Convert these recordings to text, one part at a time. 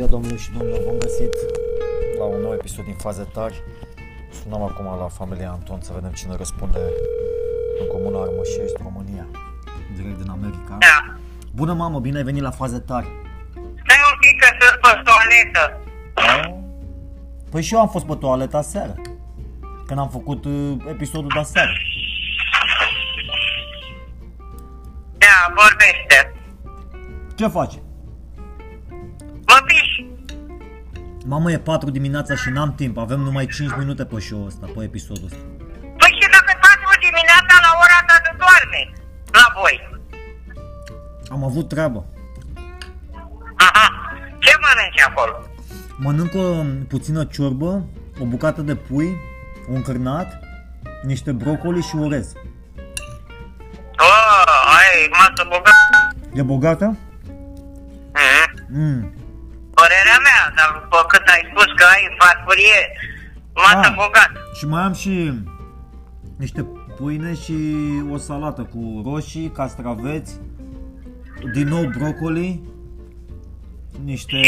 ziua, domnul și domnilor, bun găsit la un nou episod din Faze Tari. Sunăm acum la familia Anton să vedem cine răspunde în comuna Armășești, România, direct din America. Da. Bună mamă, bine ai venit la Faze Tari. Stai un pic că sunt pe toaletă. Păi și eu am fost pe toaletă seară, când am făcut uh, episodul de aseară. Da, vorbește. Ce faci? Mamă, e 4 dimineața și n-am timp, avem numai 5 minute pe show ăsta, pe episodul ăsta. Păi și dacă faci o dimineața la ora ta de doarme la voi. Am avut treabă. Aha. Ce mănânci acolo? Mănânc o puțină ciorbă, o bucată de pui, un cârnat, niște brocoli și orez. Oh, ai masă bogată. E bogată? Mhm. Mm. Părerea mea, dar după cât ai spus că ai farfurie, masă Ah. bogată. Și mai am și niște pâine și o salată cu roșii, castraveți, din nou brocoli, niște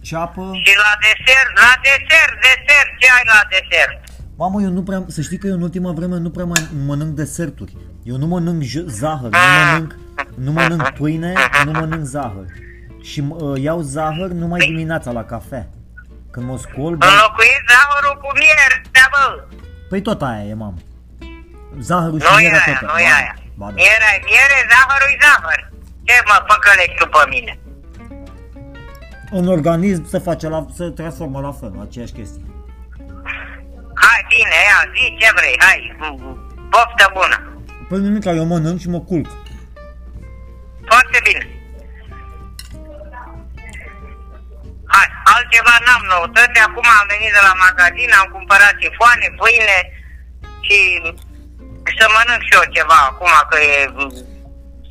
ceapă. Și la desert, la desert, desert, ce ai la desert? Mamă, eu nu prea, să știi că eu în ultima vreme nu prea mai mănânc deserturi. Eu nu mănânc j- zahăr, nu mănânc, nu mănânc pâine, nu mănânc zahăr. Și uh, iau zahăr numai dimineața la cafea. Când mă scol, bă, Înlocuiesc zahărul cu miere, da, bă. păi tot aia e, mamă. Zahărul și Nu e mierea aia, tot. nu Ba e da, aia. Ba da. Miere, miere, zahărul e zahăr. Ce mă păcălești tu pe mine? În organism se face la, se transformă la fel, aceeași chestie. Hai, bine, ia, zi ce vrei, hai, poftă bună. Păi nimic, eu mănânc și mă culc. Foarte bine. Hai, altceva n-am noutăți, acum am venit de la magazin, am cumpărat sifoane, pâine și să mănânc și eu ceva acum că e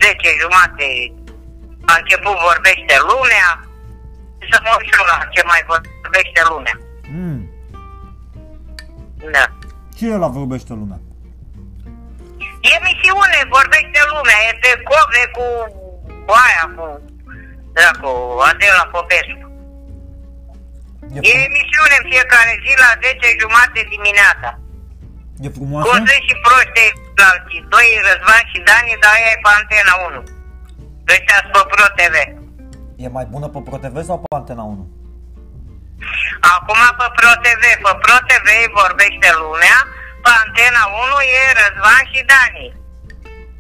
10 jumate, a început vorbește lumea, să mă uit și eu la ce mai vorbește lumea. Mm. Da. Ce e la vorbește lumea? Emisiune, vorbește lumea, e pe cove cu aia, cu, dracu, Adela Popescu. E, E frum- emisiune în fiecare zi la 10 jumate dimineața. e frumoasă? Cum zici și proști la alții, doi Răzvan și Dani, dar aia e pe Antena 1. Ăștia sunt pe Pro TV. E mai bună pe ProTV sau pe Antena 1? Acum pe Pro TV, pe Pro TV vorbește lumea, pe Antena 1 e Răzvan și Dani.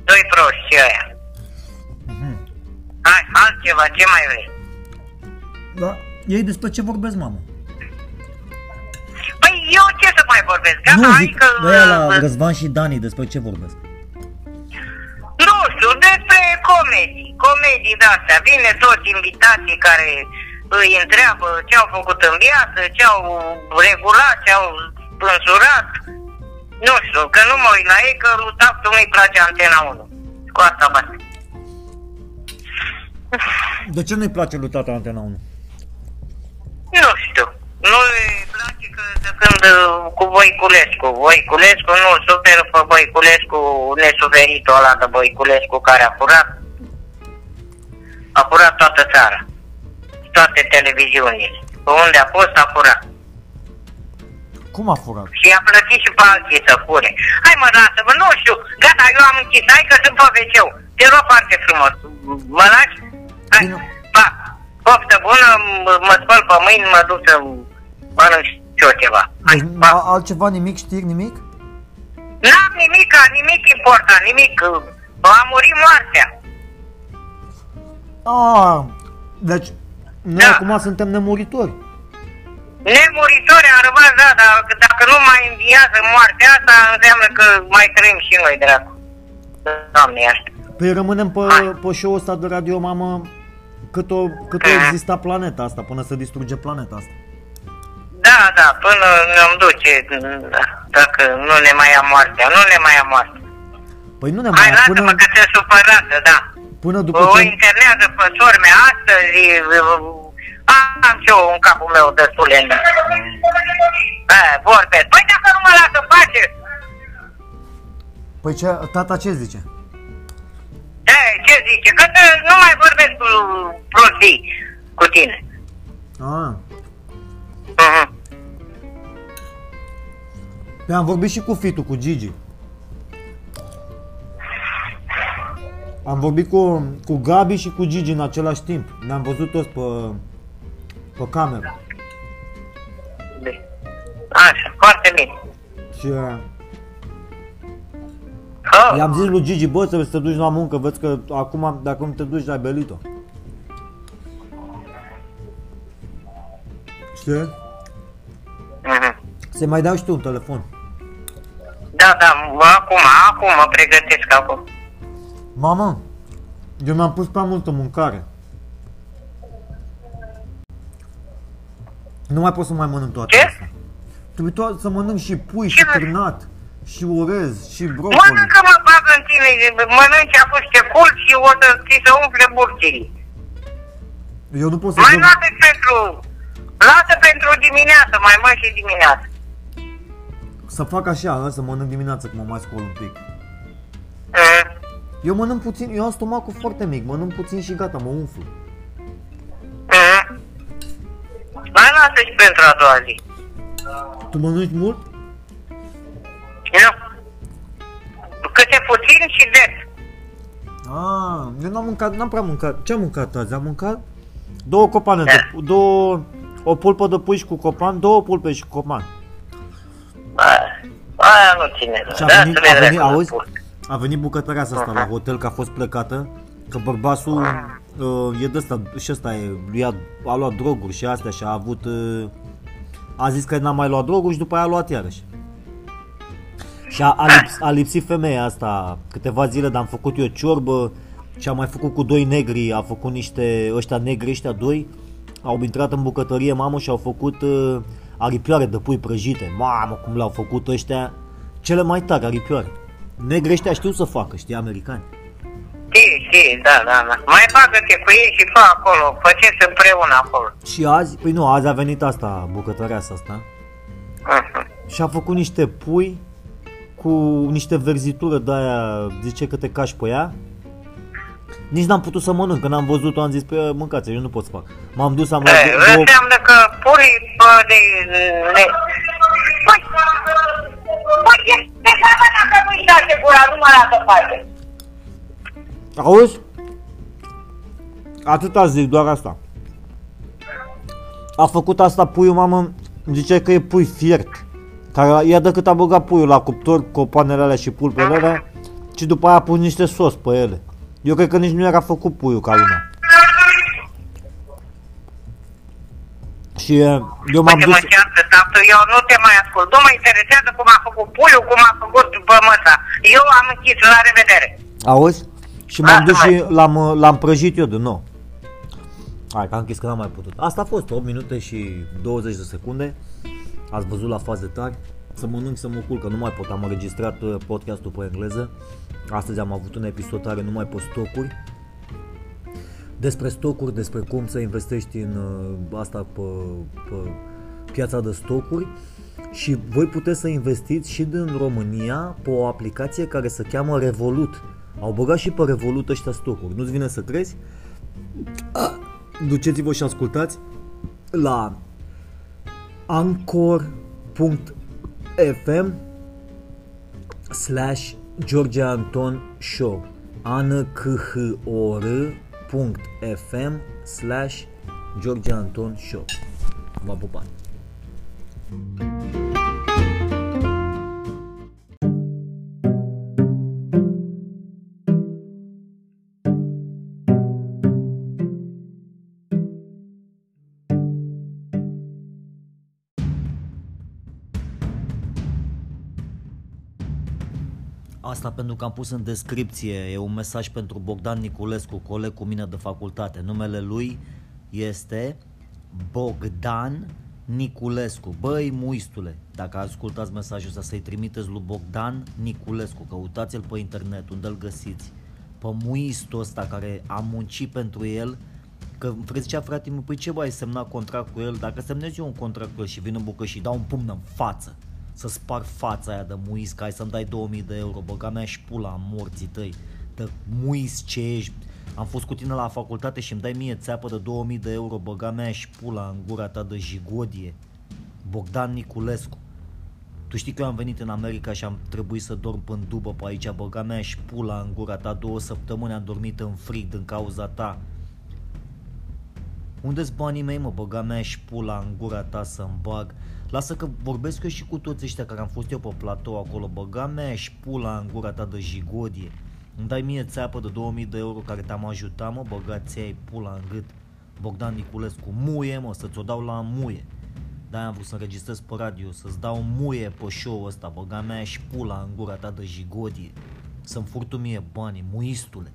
Doi proști ăia. Mhm. Hai, altceva, ce mai vrei? Da. Ei despre ce vorbesc, mamă? Păi eu ce să mai vorbesc? Gata, nu, hai zic, că... ăia la uh, Răzvan și Dani, despre ce vorbesc? Nu știu, despre comedii, comedii de-astea. Vine toți invitații care îi întreabă ce au făcut în viață, ce au regulat, ce au spânzurat. Nu știu, că nu mă uit la ei, că lui Taptu nu-i place Antena 1. Cu asta basta. De ce nu-i place lui tata Antena 1? Nu știu. Nu îi place că de când uh, cu Voiculescu. Voiculescu nu superă pe Voiculescu nesuferitul ăla de Voiculescu care a furat. A furat toată țara. Toate televiziunile. Pe unde a fost, a furat. Cum a furat? Și a plătit și pe alții să fure. Hai mă, lasă-mă, nu știu. Gata, eu am închis. Hai că sunt pe wc Te rog foarte frumos. Mă lași? Hai, Bine. pa. Poftă bună, m- mă spăl pe mâini, mă duc să mănânc și eu ceva. Hai, Deci, pa. a- altceva, nimic, știri, nimic? N-am nimic, nimic important, nimic. A murit moartea. Ah, deci noi Da. acum suntem nemuritori. Nemuritori am rămas, da, dar dacă nu mai înviază moartea asta, înseamnă că mai trăim și noi, dracu. Doamne, asta. Păi rămânem pe, Hai. pe show ăsta de Radio Mamă cât o, cât o Mhm. exista planeta asta, până să distruge planeta asta. Da, da, până ne-am duce, dacă nu ne mai ia moartea, nu ne mai ia moartea. Păi nu ne Hai, mai lasă-mă până, că te supărată, da. până după O ce... internează pe sorme astăzi, am și eu în capul meu destule. Eh, vorbesc. Păi dacă nu mă lasă în pace, Păi ce, tata ce zice? eh, ce zice? Că te- nu mai vorbesc cu prostii cu tine. Ah, Mhm. Păi am vorbit și cu Fitu, cu Gigi. Am vorbit cu, cu Gabi și cu Gigi în același timp. Ne-am văzut toți pe, pe cameră. Bine. Așa, foarte bine. Și uh, Oh, i-am zis lui Gigi, bă, trebuie să te duci la muncă, vezi că acum, dacă nu te duci, ai belit-o. Știi? mhm. Să mai dau și tu un telefon. Da, da, acum, acum mă pregătesc acum. Mamă, eu mi-am pus prea multă mâncare. Nu mai pot să mai mănânc toate Ce? astea. Trebuie to- să mănânc și pui, și Ce mai- târnat, și orez, și brocoli. Mănâncă mă bag în tine, mănânci acum ce cult și o să ți se umple burcii. Eu nu pot să Mai dorm. lasă pentru, lasă pentru dimineață, mai mă și dimineață. Să fac așa, hă, să mănânc dimineața, că mă mai scol un pic. Mhm. Eu mănânc puțin, eu am stomacul foarte mic, mănânc puțin și gata, mă umflu. Mhm. Mai lasă și pentru a doua zi. Tu mănânci mult? Nu? Câte puțin și des. Ah, eu n-am mâncat, n-am prea mâncat. Ce am mâncat azi? Am mâncat două copane de, două, o pulpă de pui și cu copan, două pulpe și cu copan. Aia, aia nu ține. Și a Da, venit, să a le venit, recunosc. auzi? A venit bucătărea asta la hotel, că a fost plecată, că bărbasul uh, e de ăsta, și ăsta e, lui a, a luat droguri și astea și a avut, uh, a zis că n-a mai luat droguri și după aia a luat iarăși. Și a, a, lips, a lipsit femeia asta câteva zile, dar am făcut eu ciorbă și am mai făcut cu doi negri, a făcut niște, ăștia negri, ăștia doi, au intrat în bucătărie, mamă, și au făcut uh, aripioare de pui prăjite. Mamă, cum le-au făcut ăștia, cele mai tari aripioare. Negri ăștia știu să facă, știi, americani. Știi, știi, da, da, da. Mai bagă-te cu ei și fă acolo, faceți împreună acolo. Și azi, păi nu, azi a venit asta, bucătăreasa asta, Mhm. și a făcut niște pui cu niște verzitură de aia, zice că te cași pe ea. Nici n-am putut să mănânc, că n-am văzut-o, am zis, pe mâncați, eu nu pot să fac. M-am dus, am luat E, două, Înseamnă că pui bă, de... de... Păi, păi, de seama dacă nu-i dace gura, nu mă lasă face. Auzi? Atâta zic, doar asta. A făcut asta puiul, mamă, zice că e pui fiert. Care ia de cât a băgat puiul la cuptor, copanele alea și pulpele alea, și după aia a pus niște sos pe ele. Eu cred că nici nu era făcut puiul ca lumea. Și e, eu m-am Uite, dus... mă ceartă, tată, eu nu te mai ascult. Nu mă interesează cum a făcut puiul, cum a făcut bămăța. Eu am închis, la revedere. Auzi? Și m-am dus Lasă-mă. și l-am, l-am prăjit eu din nou. Hai că am închis că n-am mai putut. Asta a fost 8 minute și 20 de secunde. Ați văzut la faze tari. Să mănânc să mă culc, că nu mai pot. Am înregistrat uh, podcastul pe engleză. Astăzi am avut un episod tare numai pe stocuri. Despre stocuri, despre cum să investești în uh, asta pe, pe piața de stocuri. Și voi puteți să investiți și din România pe o aplicație care se cheamă Revolut. Au băgat și pe Revolut ăștia stocuri. Nu-ți vine să crezi? Duceți-vă și ascultați la anchor.fm slash George Anton Show ankhor.fm slash George Anton Show V-am pupat! Asta pentru că am pus în descripție, e un mesaj pentru Bogdan Niculescu, coleg cu mine de facultate. Numele lui este Bogdan Niculescu. Băi, muistule, dacă ascultați mesajul ăsta, să-i trimiteți lui Bogdan Niculescu. Căutați-l pe internet, unde îl găsiți. Pe muistul ăsta care a muncit pentru el, Că frate zicea frate meu, păi ce bă, ai semnat contract cu el? Dacă semnezi eu un contract cu el și vin în bucă și dau un pumn în față, să spar fața aia de muis, că ai să-mi dai 2000 de euro, băga mea și pula în morții tăi, de muis ce ești, Am fost cu tine la facultate și îmi dai mie țeapă de 2000 de euro, băga mea și pula în gura ta de jigodie. Bogdan Niculescu. Tu știi că eu am venit în America și am trebuit să dorm până după pe aici, băga mea și pula în gura ta, două săptămâni am dormit în frig din cauza ta. Unde-s banii mei, mă, băga mea și pula în gura ta să-mi bag? Lasă că vorbesc eu și cu toți ăștia care am fost eu pe platou acolo, băga mea și pula în gura ta de jigodie. Îmi dai mie țeapă de 2000 de euro care te-am ajutat, mă, băga ți pula în gât. Bogdan Niculescu, muie, mă, să ți-o dau la muie. Da, am vrut să înregistrez pe radio, să-ți dau muie pe show ăsta, băga mea și pula în gura ta de jigodie. Să-mi furtu mie banii, muistule.